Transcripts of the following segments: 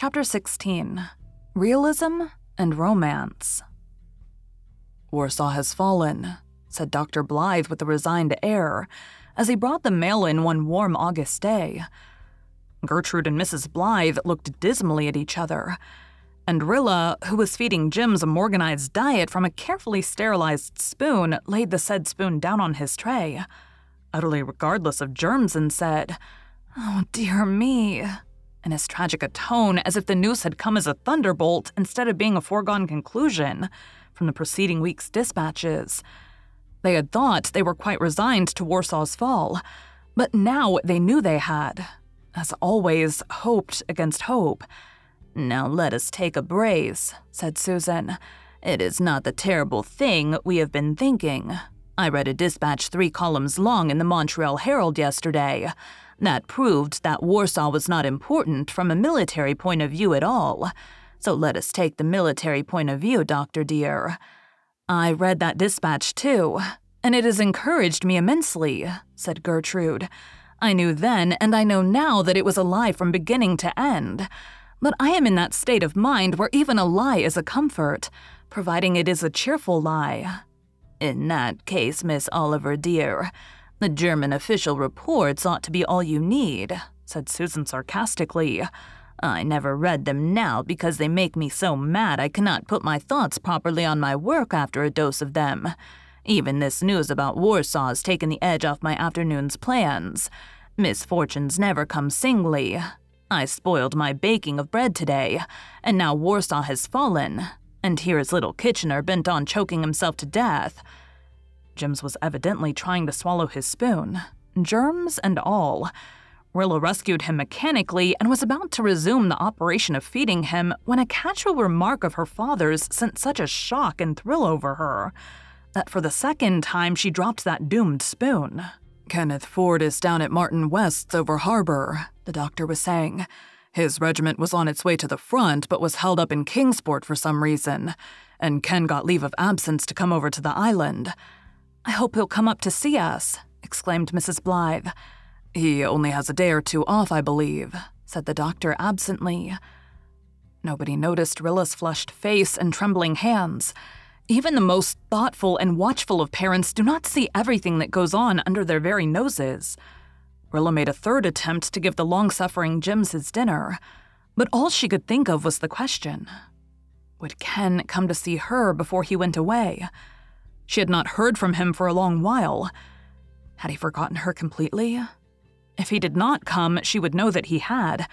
Chapter 16 Realism and Romance. Warsaw has fallen, said Dr. Blythe with a resigned air as he brought the mail in one warm August day. Gertrude and Mrs. Blythe looked dismally at each other, and Rilla, who was feeding Jims Morganized diet from a carefully sterilized spoon, laid the said spoon down on his tray, utterly regardless of germs, and said, Oh, dear me, in as tragic a tone as if the news had come as a thunderbolt instead of being a foregone conclusion from the preceding week's dispatches. They had thought they were quite resigned to Warsaw's fall, but now they knew they had, as always, hoped against hope. Now let us take a brace, said Susan. It is not the terrible thing we have been thinking. I read a dispatch three columns long in the Montreal Herald yesterday. That proved that Warsaw was not important from a military point of view at all. So let us take the military point of view, Doctor dear. I read that dispatch too, and it has encouraged me immensely, said Gertrude. I knew then and I know now that it was a lie from beginning to end. But I am in that state of mind where even a lie is a comfort, providing it is a cheerful lie. In that case, Miss Oliver, dear, the German official reports ought to be all you need, said Susan sarcastically. I never read them now because they make me so mad I cannot put my thoughts properly on my work after a dose of them. Even this news about Warsaw has taken the edge off my afternoon's plans. Misfortunes never come singly. I spoiled my baking of bread today, and now Warsaw has fallen, and here is little Kitchener bent on choking himself to death. Jims was evidently trying to swallow his spoon, germs and all. Rilla rescued him mechanically and was about to resume the operation of feeding him when a casual remark of her father's sent such a shock and thrill over her that for the second time she dropped that doomed spoon. Kenneth Ford is down at Martin West's over harbor, the doctor was saying. His regiment was on its way to the front but was held up in Kingsport for some reason, and Ken got leave of absence to come over to the island. I hope he'll come up to see us, exclaimed Mrs. Blythe. He only has a day or two off, I believe, said the doctor absently. Nobody noticed Rilla's flushed face and trembling hands. Even the most thoughtful and watchful of parents do not see everything that goes on under their very noses. Rilla made a third attempt to give the long suffering Jims his dinner, but all she could think of was the question Would Ken come to see her before he went away? She had not heard from him for a long while. Had he forgotten her completely? If he did not come, she would know that he had.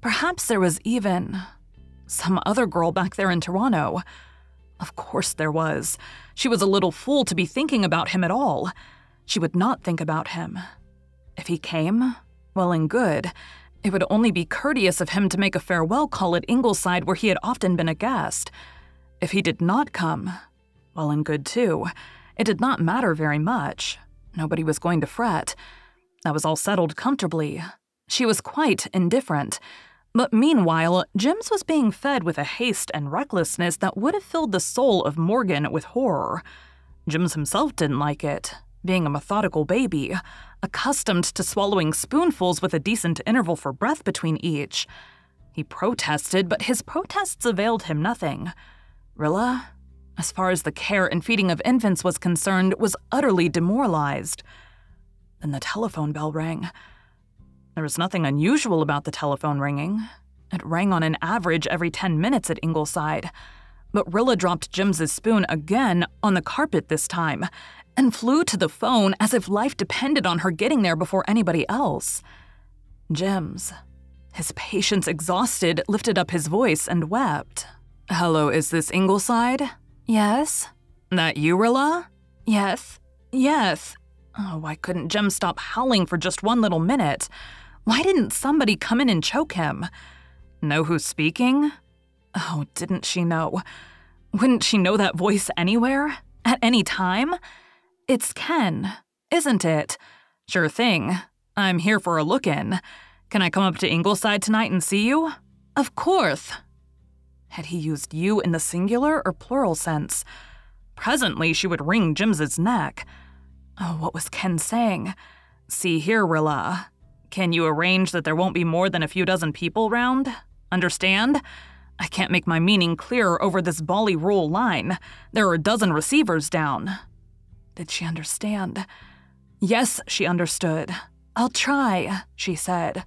Perhaps there was even some other girl back there in Toronto. Of course there was. She was a little fool to be thinking about him at all. She would not think about him. If he came, well and good. It would only be courteous of him to make a farewell call at Ingleside where he had often been a guest. If he did not come, well and good, too. It did not matter very much. Nobody was going to fret. That was all settled comfortably. She was quite indifferent. But meanwhile, Jims was being fed with a haste and recklessness that would have filled the soul of Morgan with horror. Jims himself didn't like it, being a methodical baby, accustomed to swallowing spoonfuls with a decent interval for breath between each. He protested, but his protests availed him nothing. Rilla, as far as the care and feeding of infants was concerned, was utterly demoralized. Then the telephone bell rang. There was nothing unusual about the telephone ringing. It rang on an average every 10 minutes at Ingleside. But Rilla dropped Jims's spoon again on the carpet this time and flew to the phone as if life depended on her getting there before anybody else. Jims, his patience exhausted, lifted up his voice and wept. Hello, is this Ingleside? Yes? That you, Rilla? Yes. Yes. Oh, why couldn't Jem stop howling for just one little minute? Why didn't somebody come in and choke him? Know who's speaking? Oh, didn't she know? Wouldn't she know that voice anywhere? At any time? It's Ken, isn't it? Sure thing. I'm here for a look in. Can I come up to Ingleside tonight and see you? Of course. Had he used you in the singular or plural sense? Presently, she would wring Jims's neck. Oh, what was Ken saying? See here, Rilla. Can you arrange that there won't be more than a few dozen people round? Understand? I can't make my meaning clearer over this bally rule line. There are a dozen receivers down. Did she understand? Yes, she understood. I'll try, she said.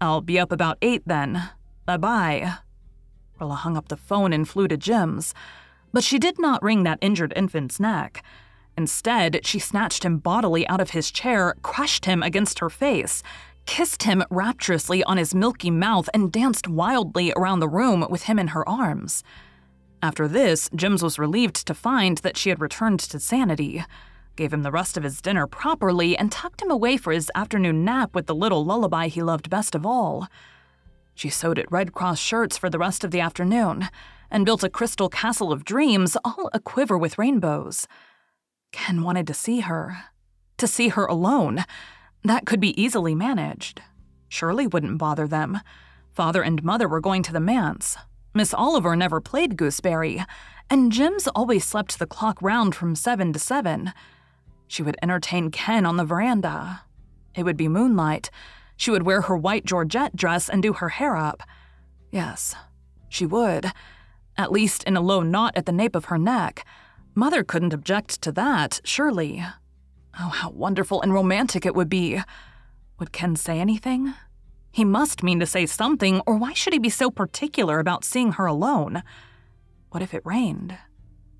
I'll be up about eight then. Bye bye. Rilla hung up the phone and flew to Jims. But she did not wring that injured infant's neck. Instead, she snatched him bodily out of his chair, crushed him against her face, kissed him rapturously on his milky mouth, and danced wildly around the room with him in her arms. After this, Jims was relieved to find that she had returned to sanity, gave him the rest of his dinner properly, and tucked him away for his afternoon nap with the little lullaby he loved best of all. She sewed at Red Cross shirts for the rest of the afternoon and built a crystal castle of dreams, all aquiver with rainbows. Ken wanted to see her. To see her alone. That could be easily managed. Shirley wouldn't bother them. Father and mother were going to the manse. Miss Oliver never played gooseberry, and Jims always slept the clock round from seven to seven. She would entertain Ken on the veranda. It would be moonlight. She would wear her white Georgette dress and do her hair up. Yes, she would. At least in a low knot at the nape of her neck. Mother couldn't object to that, surely. Oh, how wonderful and romantic it would be. Would Ken say anything? He must mean to say something, or why should he be so particular about seeing her alone? What if it rained?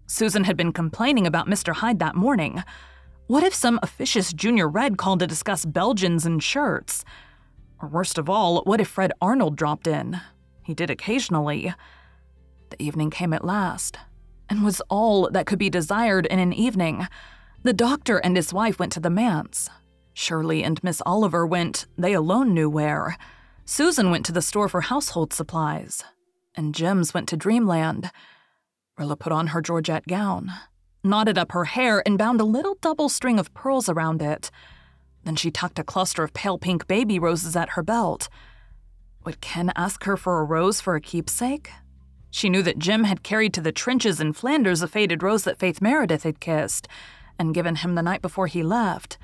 Susan had been complaining about Mr. Hyde that morning. What if some officious junior red called to discuss Belgians and shirts? Or worst of all, what if Fred Arnold dropped in? He did occasionally. The evening came at last, and was all that could be desired in an evening. The doctor and his wife went to the manse. Shirley and Miss Oliver went, they alone knew where. Susan went to the store for household supplies. And Jims went to dreamland. Rilla put on her Georgette gown, knotted up her hair, and bound a little double string of pearls around it. Then she tucked a cluster of pale pink baby roses at her belt. Would Ken ask her for a rose for a keepsake? She knew that Jem had carried to the trenches in Flanders a faded rose that Faith Meredith had kissed and given him the night before he left.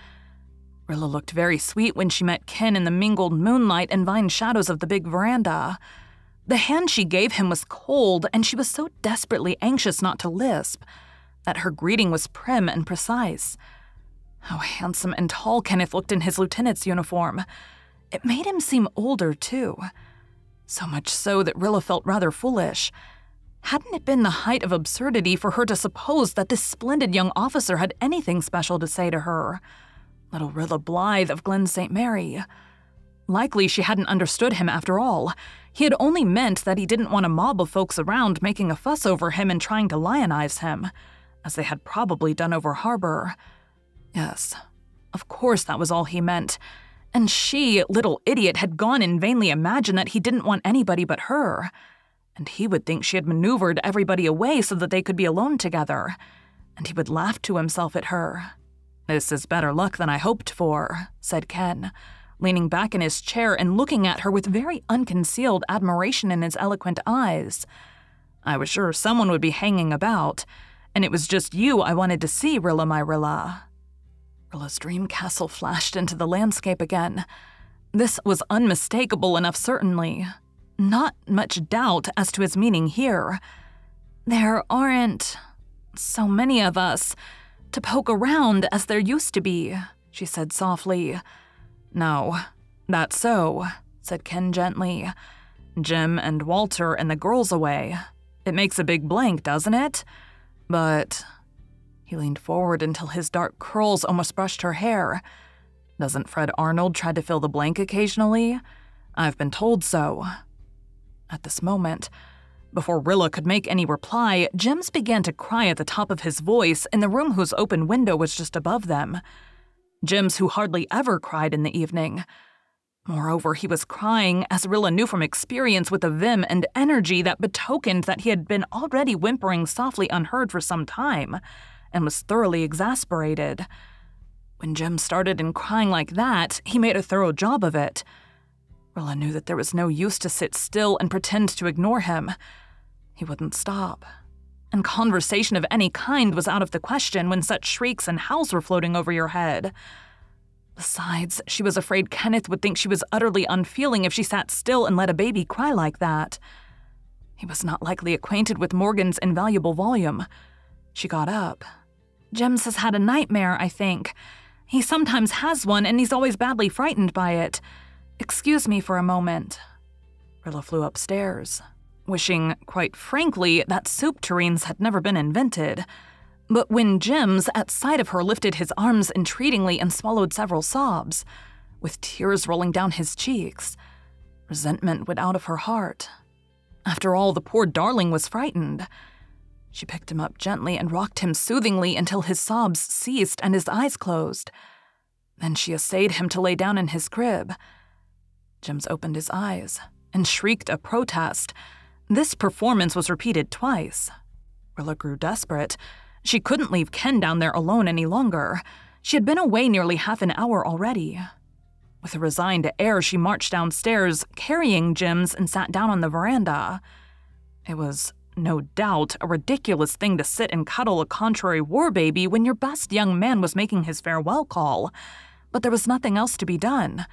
Rilla looked very sweet when she met Ken in the mingled moonlight and vine shadows of the big veranda. The hand she gave him was cold, and she was so desperately anxious not to lisp that her greeting was prim and precise. How handsome and tall Kenneth looked in his lieutenant's uniform. It made him seem older, too. So much so that Rilla felt rather foolish. Hadn't it been the height of absurdity for her to suppose that this splendid young officer had anything special to say to her? Little Rilla Blythe of Glen St. Mary. Likely she hadn't understood him after all. He had only meant that he didn't want a mob of folks around making a fuss over him and trying to lionize him, as they had probably done over Harbor. Yes, of course that was all he meant. And she, little idiot, had gone and vainly imagined that he didn't want anybody but her. And he would think she had maneuvered everybody away so that they could be alone together. And he would laugh to himself at her. This is better luck than I hoped for, said Ken, leaning back in his chair and looking at her with very unconcealed admiration in his eloquent eyes. I was sure someone would be hanging about, and it was just you I wanted to see, Rilla my Rilla. Rilla's dream castle flashed into the landscape again. This was unmistakable enough, certainly. Not much doubt as to his meaning here. There aren't so many of us to poke around as there used to be, she said softly. No, that's so, said Ken gently. Jem and Walter and the girls away. It makes a big blank, doesn't it? But. He leaned forward until his dark curls almost brushed her hair. Doesn't Fred Arnold try to fill the blank occasionally? I've been told so. At this moment, before Rilla could make any reply, Jims began to cry at the top of his voice in the room whose open window was just above them. Jims, who hardly ever cried in the evening. Moreover, he was crying, as Rilla knew from experience, with a vim and energy that betokened that he had been already whimpering softly unheard for some time, and was thoroughly exasperated. When Jim started in crying like that, he made a thorough job of it. Rilla knew that there was no use to sit still and pretend to ignore him. He wouldn't stop. And conversation of any kind was out of the question when such shrieks and howls were floating over your head. Besides, she was afraid Kenneth would think she was utterly unfeeling if she sat still and let a baby cry like that. He was not likely acquainted with Morgan's invaluable volume. She got up. Jims has had a nightmare, I think. He sometimes has one, and he's always badly frightened by it. Excuse me for a moment. Rilla flew upstairs, wishing, quite frankly, that soup tureens had never been invented. But when Jims, at sight of her, lifted his arms entreatingly and swallowed several sobs, with tears rolling down his cheeks, resentment went out of her heart. After all, the poor darling was frightened. She picked him up gently and rocked him soothingly until his sobs ceased and his eyes closed. Then she essayed him to lay down in his crib. Jims opened his eyes and shrieked a protest. This performance was repeated twice. Rilla grew desperate. She couldn't leave Ken down there alone any longer. She had been away nearly half an hour already. With a resigned air, she marched downstairs, carrying Jims, and sat down on the veranda. It was, no doubt, a ridiculous thing to sit and cuddle a contrary war baby when your best young man was making his farewell call, but there was nothing else to be done.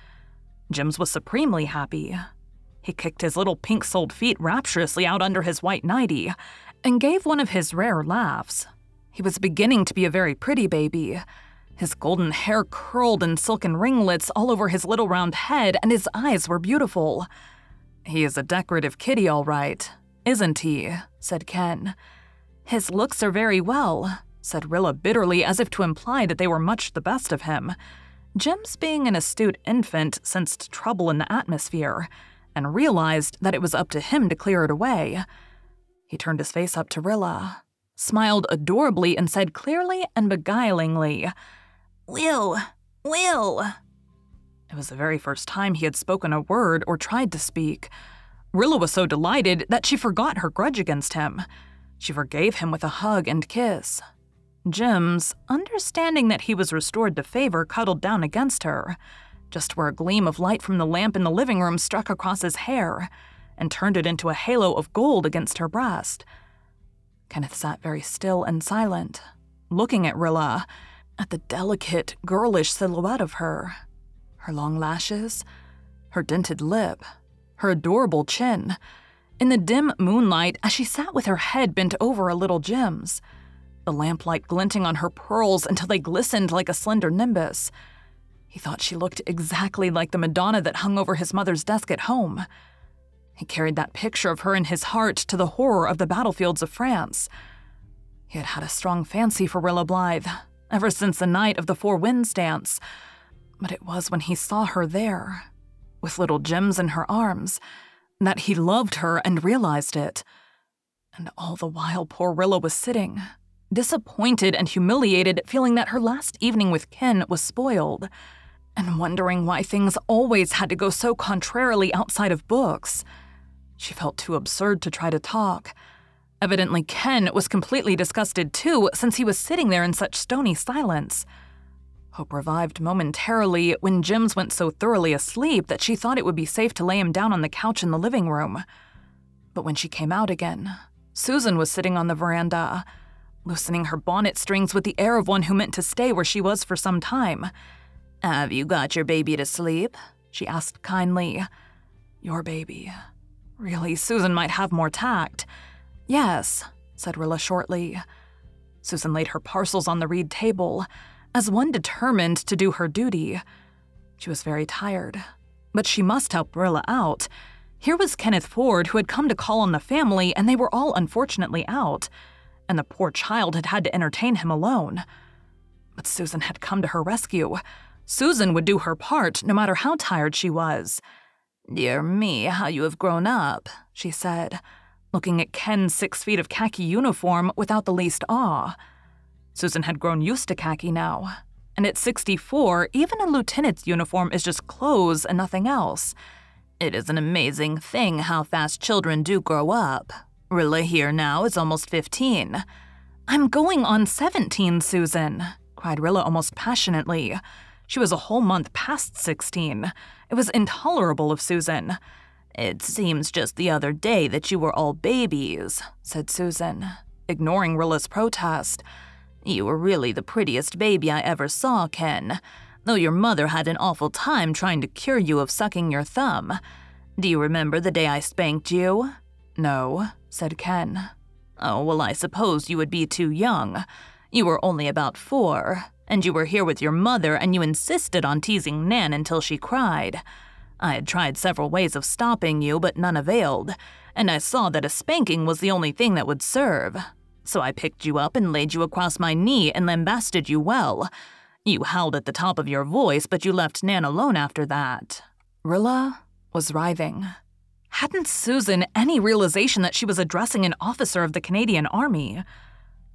Jims was supremely happy. He kicked his little pink soled feet rapturously out under his white nightie and gave one of his rare laughs. He was beginning to be a very pretty baby. His golden hair curled in silken ringlets all over his little round head, and his eyes were beautiful. He is a decorative kitty, all right, isn't he? said Ken. His looks are very well, said Rilla bitterly, as if to imply that they were much the best of him. Jims, being an astute infant, sensed trouble in the atmosphere and realized that it was up to him to clear it away. He turned his face up to Rilla, smiled adorably, and said clearly and beguilingly, Will, Will. It was the very first time he had spoken a word or tried to speak. Rilla was so delighted that she forgot her grudge against him. She forgave him with a hug and kiss. Jims, understanding that he was restored to favor, cuddled down against her, just where a gleam of light from the lamp in the living room struck across his hair and turned it into a halo of gold against her breast. Kenneth sat very still and silent, looking at Rilla, at the delicate, girlish silhouette of her, her long lashes, her dented lip, her adorable chin. In the dim moonlight, as she sat with her head bent over a little Jims, the lamplight glinting on her pearls until they glistened like a slender nimbus. He thought she looked exactly like the Madonna that hung over his mother's desk at home. He carried that picture of her in his heart to the horror of the battlefields of France. He had had a strong fancy for Rilla Blythe ever since the night of the Four Winds dance, but it was when he saw her there, with little Jims in her arms, that he loved her and realized it. And all the while poor Rilla was sitting, disappointed and humiliated, feeling that her last evening with Ken was spoiled, and wondering why things always had to go so contrarily outside of books. She felt too absurd to try to talk. Evidently, Ken was completely disgusted too, since he was sitting there in such stony silence. Hope revived momentarily when Jims went so thoroughly asleep that she thought it would be safe to lay him down on the couch in the living room. But when she came out again, Susan was sitting on the veranda, loosening her bonnet strings with the air of one who meant to stay where she was for some time. Have you got your baby to sleep? she asked kindly. Your baby. Really, Susan might have more tact. Yes, said Rilla shortly. Susan laid her parcels on the reed table, as one determined to do her duty. She was very tired, but she must help Rilla out. Here was Kenneth Ford, who had come to call on the family, and they were all unfortunately out, and the poor child had had to entertain him alone. But Susan had come to her rescue. Susan would do her part, no matter how tired she was. Dear me, how you have grown up, she said, looking at Ken's six feet of khaki uniform without the least awe. Susan had grown used to khaki now, and at 64, even a lieutenant's uniform is just clothes and nothing else. It is an amazing thing how fast children do grow up. Rilla here now is almost 15. I'm going on 17, Susan, cried Rilla almost passionately. She was a whole month past 16. It was intolerable of Susan. It seems just the other day that you were all babies, said Susan, ignoring Rilla's protest. You were really the prettiest baby I ever saw, Ken, though your mother had an awful time trying to cure you of sucking your thumb. Do you remember the day I spanked you? No, said Ken. Oh, well, I suppose you would be too young. You were only about four, and you were here with your mother, and you insisted on teasing Nan until she cried. I had tried several ways of stopping you, but none availed, and I saw that a spanking was the only thing that would serve. So I picked you up and laid you across my knee and lambasted you well. You howled at the top of your voice, but you left Nan alone after that. Rilla was writhing. Hadn't Susan any realization that she was addressing an officer of the Canadian Army?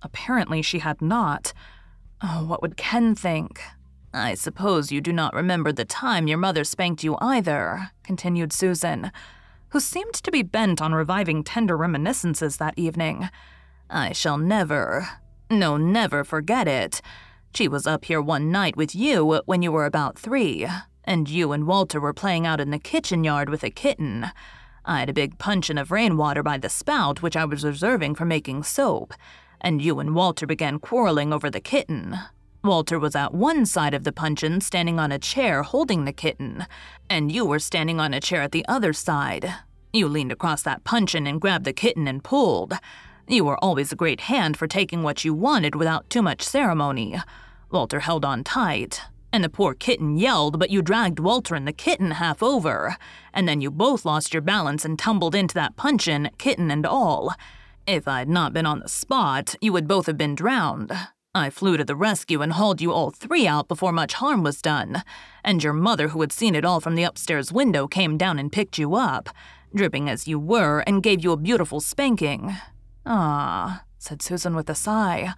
Apparently, she had not. Oh, what would Ken think? I suppose you do not remember the time your mother spanked you either, continued Susan, who seemed to be bent on reviving tender reminiscences that evening. I shall never, no, never forget it. She was up here one night with you when you were about three, and you and Walter were playing out in the kitchen yard with a kitten. I had a big puncheon of rainwater by the spout, which I was reserving for making soap, and you and Walter began quarreling over the kitten. Walter was at one side of the puncheon standing on a chair holding the kitten, and you were standing on a chair at the other side. You leaned across that puncheon and grabbed the kitten and pulled. You were always a great hand for taking what you wanted without too much ceremony. Walter held on tight, and the poor kitten yelled, but you dragged Walter and the kitten half over, and then you both lost your balance and tumbled into that puncheon, kitten and all. If I'd not been on the spot, you would both have been drowned. I flew to the rescue and hauled you all three out before much harm was done. And your mother, who had seen it all from the upstairs window, came down and picked you up, dripping as you were, and gave you a beautiful spanking. Ah, said Susan with a sigh.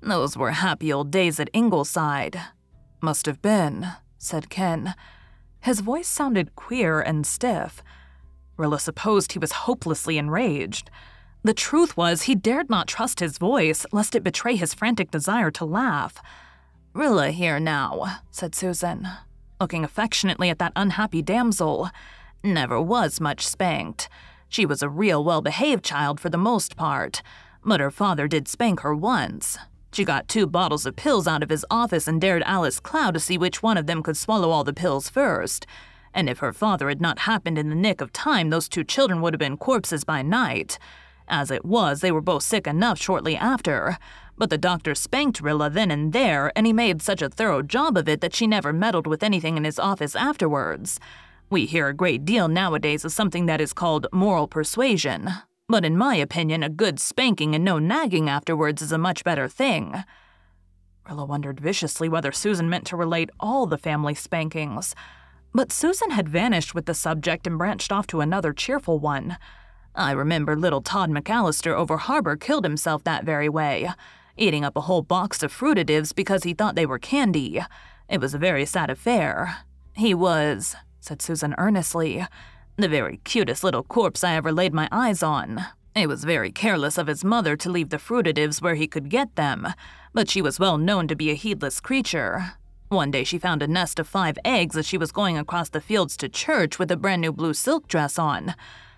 Those were happy old days at Ingleside. Must have been, said Ken. His voice sounded queer and stiff. Rilla supposed he was hopelessly enraged. The truth was, he dared not trust his voice, lest it betray his frantic desire to laugh. Rilla here now, said Susan, looking affectionately at that unhappy damsel. Never was much spanked. She was a real well behaved child for the most part, but her father did spank her once. She got two bottles of pills out of his office and dared Alice Clow to see which one of them could swallow all the pills first. And if her father had not happened in the nick of time, those two children would have been corpses by night. As it was, they were both sick enough shortly after. But the doctor spanked Rilla then and there, and he made such a thorough job of it that she never meddled with anything in his office afterwards. We hear a great deal nowadays of something that is called moral persuasion. But in my opinion, a good spanking and no nagging afterwards is a much better thing. Rilla wondered viciously whether Susan meant to relate all the family spankings. But Susan had vanished with the subject and branched off to another cheerful one. I remember little Todd McAllister over harbor killed himself that very way, eating up a whole box of fruitatives because he thought they were candy. It was a very sad affair. He was, said Susan earnestly, the very cutest little corpse I ever laid my eyes on. It was very careless of his mother to leave the fruitatives where he could get them, but she was well known to be a heedless creature. One day she found a nest of five eggs as she was going across the fields to church with a brand new blue silk dress on.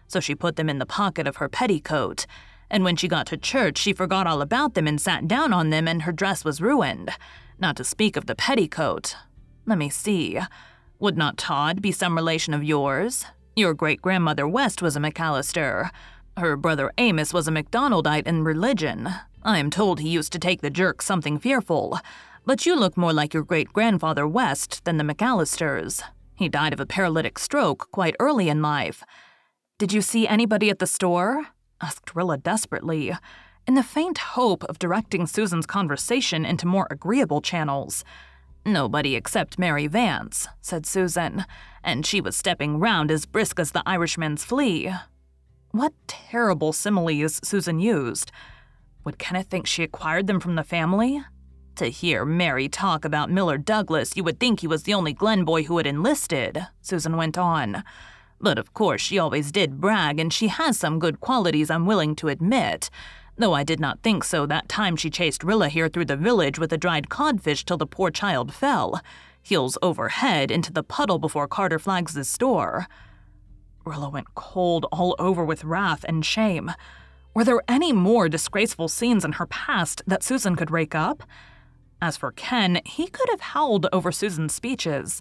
So she put them in the pocket of her petticoat. And when she got to church, she forgot all about them and sat down on them, and her dress was ruined. Not to speak of the petticoat. Let me see. Would not Todd be some relation of yours? Your great grandmother West was a McAllister. Her brother Amos was a MacDonaldite in religion. I am told he used to take the jerk something fearful. But you look more like your great grandfather West than the McAllisters. He died of a paralytic stroke quite early in life. Did you see anybody at the store? asked Rilla desperately, in the faint hope of directing Susan's conversation into more agreeable channels. Nobody except Mary Vance, said Susan, and she was stepping round as brisk as the Irishman's flea. What terrible similes Susan used. Would Kenneth think she acquired them from the family? To hear Mary talk about Miller Douglas, you would think he was the only Glen boy who had enlisted, Susan went on. But of course, she always did brag, and she has some good qualities I'm willing to admit. Though I did not think so that time she chased Rilla here through the village with a dried codfish till the poor child fell, heels over head, into the puddle before Carter Flaggs's store. Rilla went cold all over with wrath and shame. Were there any more disgraceful scenes in her past that Susan could rake up? As for Ken, he could have howled over Susan's speeches,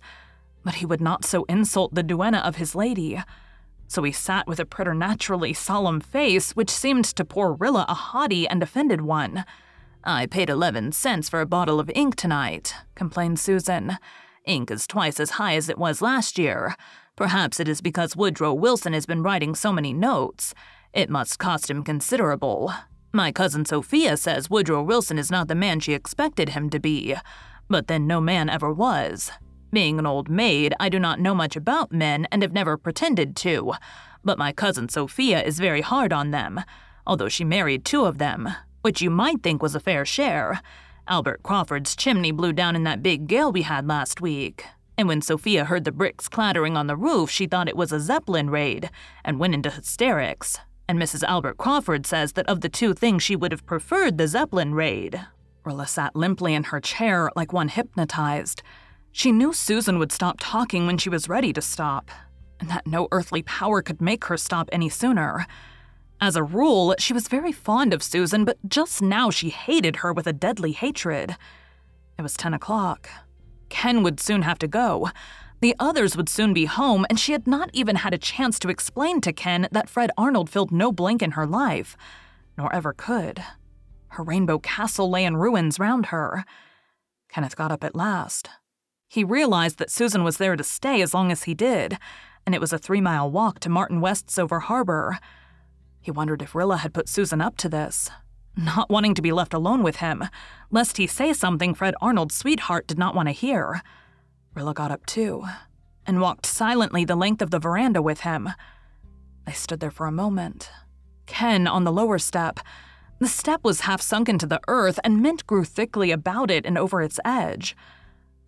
but he would not so insult the duenna of his lady. So he sat with a preternaturally solemn face, which seemed to poor Rilla a haughty and offended one. I paid eleven cents for a bottle of ink tonight, complained Susan. Ink is twice as high as it was last year. Perhaps it is because Woodrow Wilson has been writing so many notes. It must cost him considerable. My cousin Sophia says Woodrow Wilson is not the man she expected him to be, but then no man ever was. Being an old maid, I do not know much about men and have never pretended to, but my cousin Sophia is very hard on them, although she married two of them, which you might think was a fair share. Albert Crawford's chimney blew down in that big gale we had last week. And when Sophia heard the bricks clattering on the roof, she thought it was a Zeppelin raid and went into hysterics and Mrs. Albert Crawford says that of the two things she would have preferred the Zeppelin raid. Rilla sat limply in her chair like one hypnotized. She knew Susan would stop talking when she was ready to stop, and that no earthly power could make her stop any sooner. As a rule, she was very fond of Susan, but just now she hated her with a deadly hatred. It was 10 o'clock. Ken would soon have to go. The others would soon be home, and she had not even had a chance to explain to Ken that Fred Arnold filled no blank in her life, nor ever could. Her rainbow castle lay in ruins round her. Kenneth got up at last. He realized that Susan was there to stay as long as he did, and it was a three mile walk to Martin West's over harbor. He wondered if Rilla had put Susan up to this, not wanting to be left alone with him, lest he say something Fred Arnold's sweetheart did not want to hear. Rilla got up too and walked silently the length of the veranda with him. They stood there for a moment. Ken on the lower step. The step was half sunk into the earth, and mint grew thickly about it and over its edge.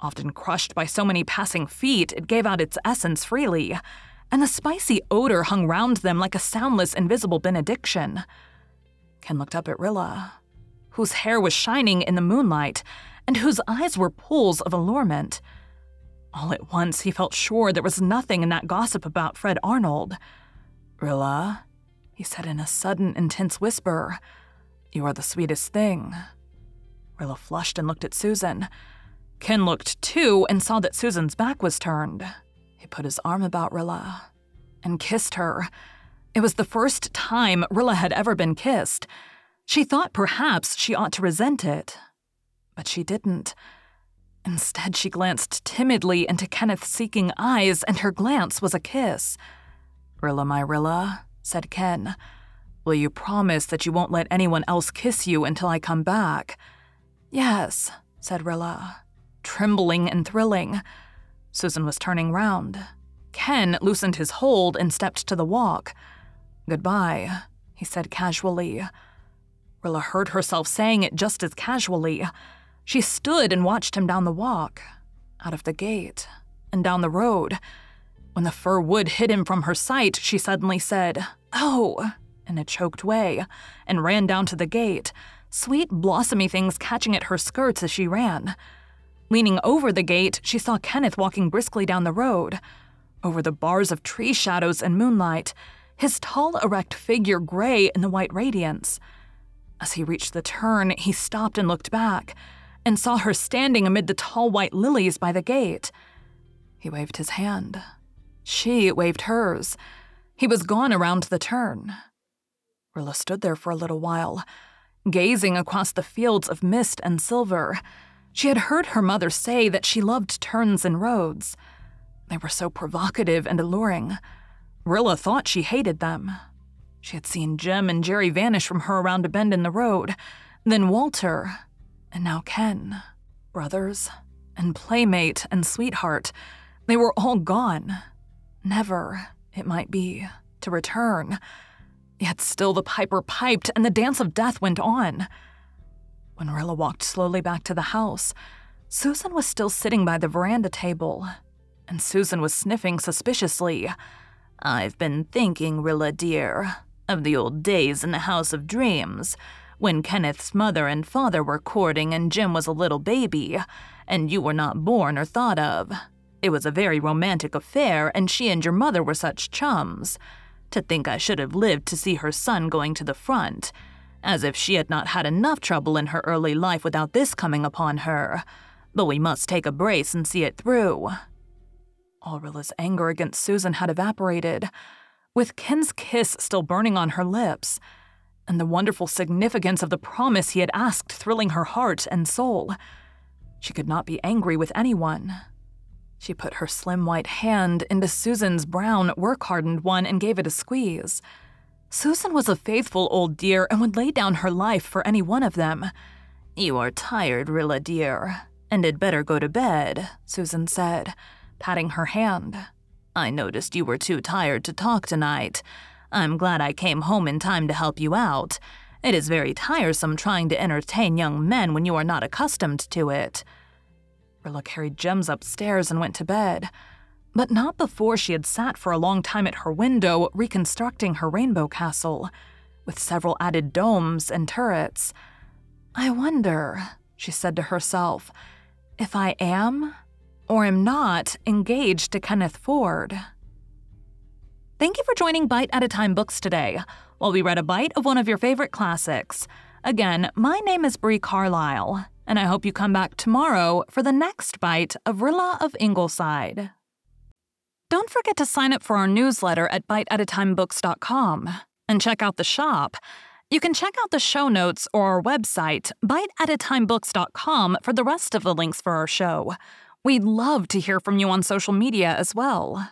Often crushed by so many passing feet, it gave out its essence freely, and the spicy odor hung round them like a soundless, invisible benediction. Ken looked up at Rilla, whose hair was shining in the moonlight, and whose eyes were pools of allurement. All at once, he felt sure there was nothing in that gossip about Fred Arnold. Rilla, he said in a sudden, intense whisper, you are the sweetest thing. Rilla flushed and looked at Susan. Ken looked too and saw that Susan's back was turned. He put his arm about Rilla and kissed her. It was the first time Rilla had ever been kissed. She thought perhaps she ought to resent it, but she didn't. Instead, she glanced timidly into Kenneth's seeking eyes, and her glance was a kiss. Rilla, my Rilla, said Ken, will you promise that you won't let anyone else kiss you until I come back? Yes, said Rilla, trembling and thrilling. Susan was turning round. Ken loosened his hold and stepped to the walk. Goodbye, he said casually. Rilla heard herself saying it just as casually. She stood and watched him down the walk, out of the gate, and down the road. When the fir wood hid him from her sight, she suddenly said, Oh, in a choked way, and ran down to the gate, sweet blossomy things catching at her skirts as she ran. Leaning over the gate, she saw Kenneth walking briskly down the road. Over the bars of tree shadows and moonlight, his tall, erect figure gray in the white radiance. As he reached the turn, he stopped and looked back, and saw her standing amid the tall white lilies by the gate. He waved his hand. She waved hers. He was gone around the turn. Rilla stood there for a little while, gazing across the fields of mist and silver. She had heard her mother say that she loved turns and roads. They were so provocative and alluring. Rilla thought she hated them. She had seen Jem and Jerry vanish from her around a bend in the road, then Walter, and now Ken. Brothers, and playmate, and sweetheart. They were all gone. Never, it might be, to return. Yet still the piper piped and the dance of death went on. When Rilla walked slowly back to the house, Susan was still sitting by the veranda table, and Susan was sniffing suspiciously. I've been thinking, Rilla dear, of the old days in the House of Dreams, when Kenneth's mother and father were courting and Jem was a little baby, and you were not born or thought of. It was a very romantic affair, and she and your mother were such chums. To think I should have lived to see her son going to the front. As if she had not had enough trouble in her early life without this coming upon her. But we must take a brace and see it through. All Rilla's anger against Susan had evaporated, with Ken's kiss still burning on her lips, and the wonderful significance of the promise he had asked thrilling her heart and soul. She could not be angry with anyone. She put her slim white hand into Susan's brown, work hardened one and gave it a squeeze. Susan was a faithful old dear and would lay down her life for any one of them. You are tired, Rilla dear, and had better go to bed, Susan said, patting her hand. I noticed you were too tired to talk tonight. I'm glad I came home in time to help you out. It is very tiresome trying to entertain young men when you are not accustomed to it. Rilla carried Jims upstairs and went to bed, but not before she had sat for a long time at her window reconstructing her rainbow castle, with several added domes and turrets. I wonder, she said to herself, if I am or am not engaged to Kenneth Ford. Thank you for joining Bite at a Time Books today, while we read a bite of one of your favorite classics. Again, my name is Bree Carlile and I hope you come back tomorrow for the next bite of Rilla of Ingleside. Don't forget to sign up for our newsletter at biteatatimebooks.com and check out the shop. You can check out the show notes or our website, biteatatimebooks.com, for the rest of the links for our show. We'd love to hear from you on social media as well.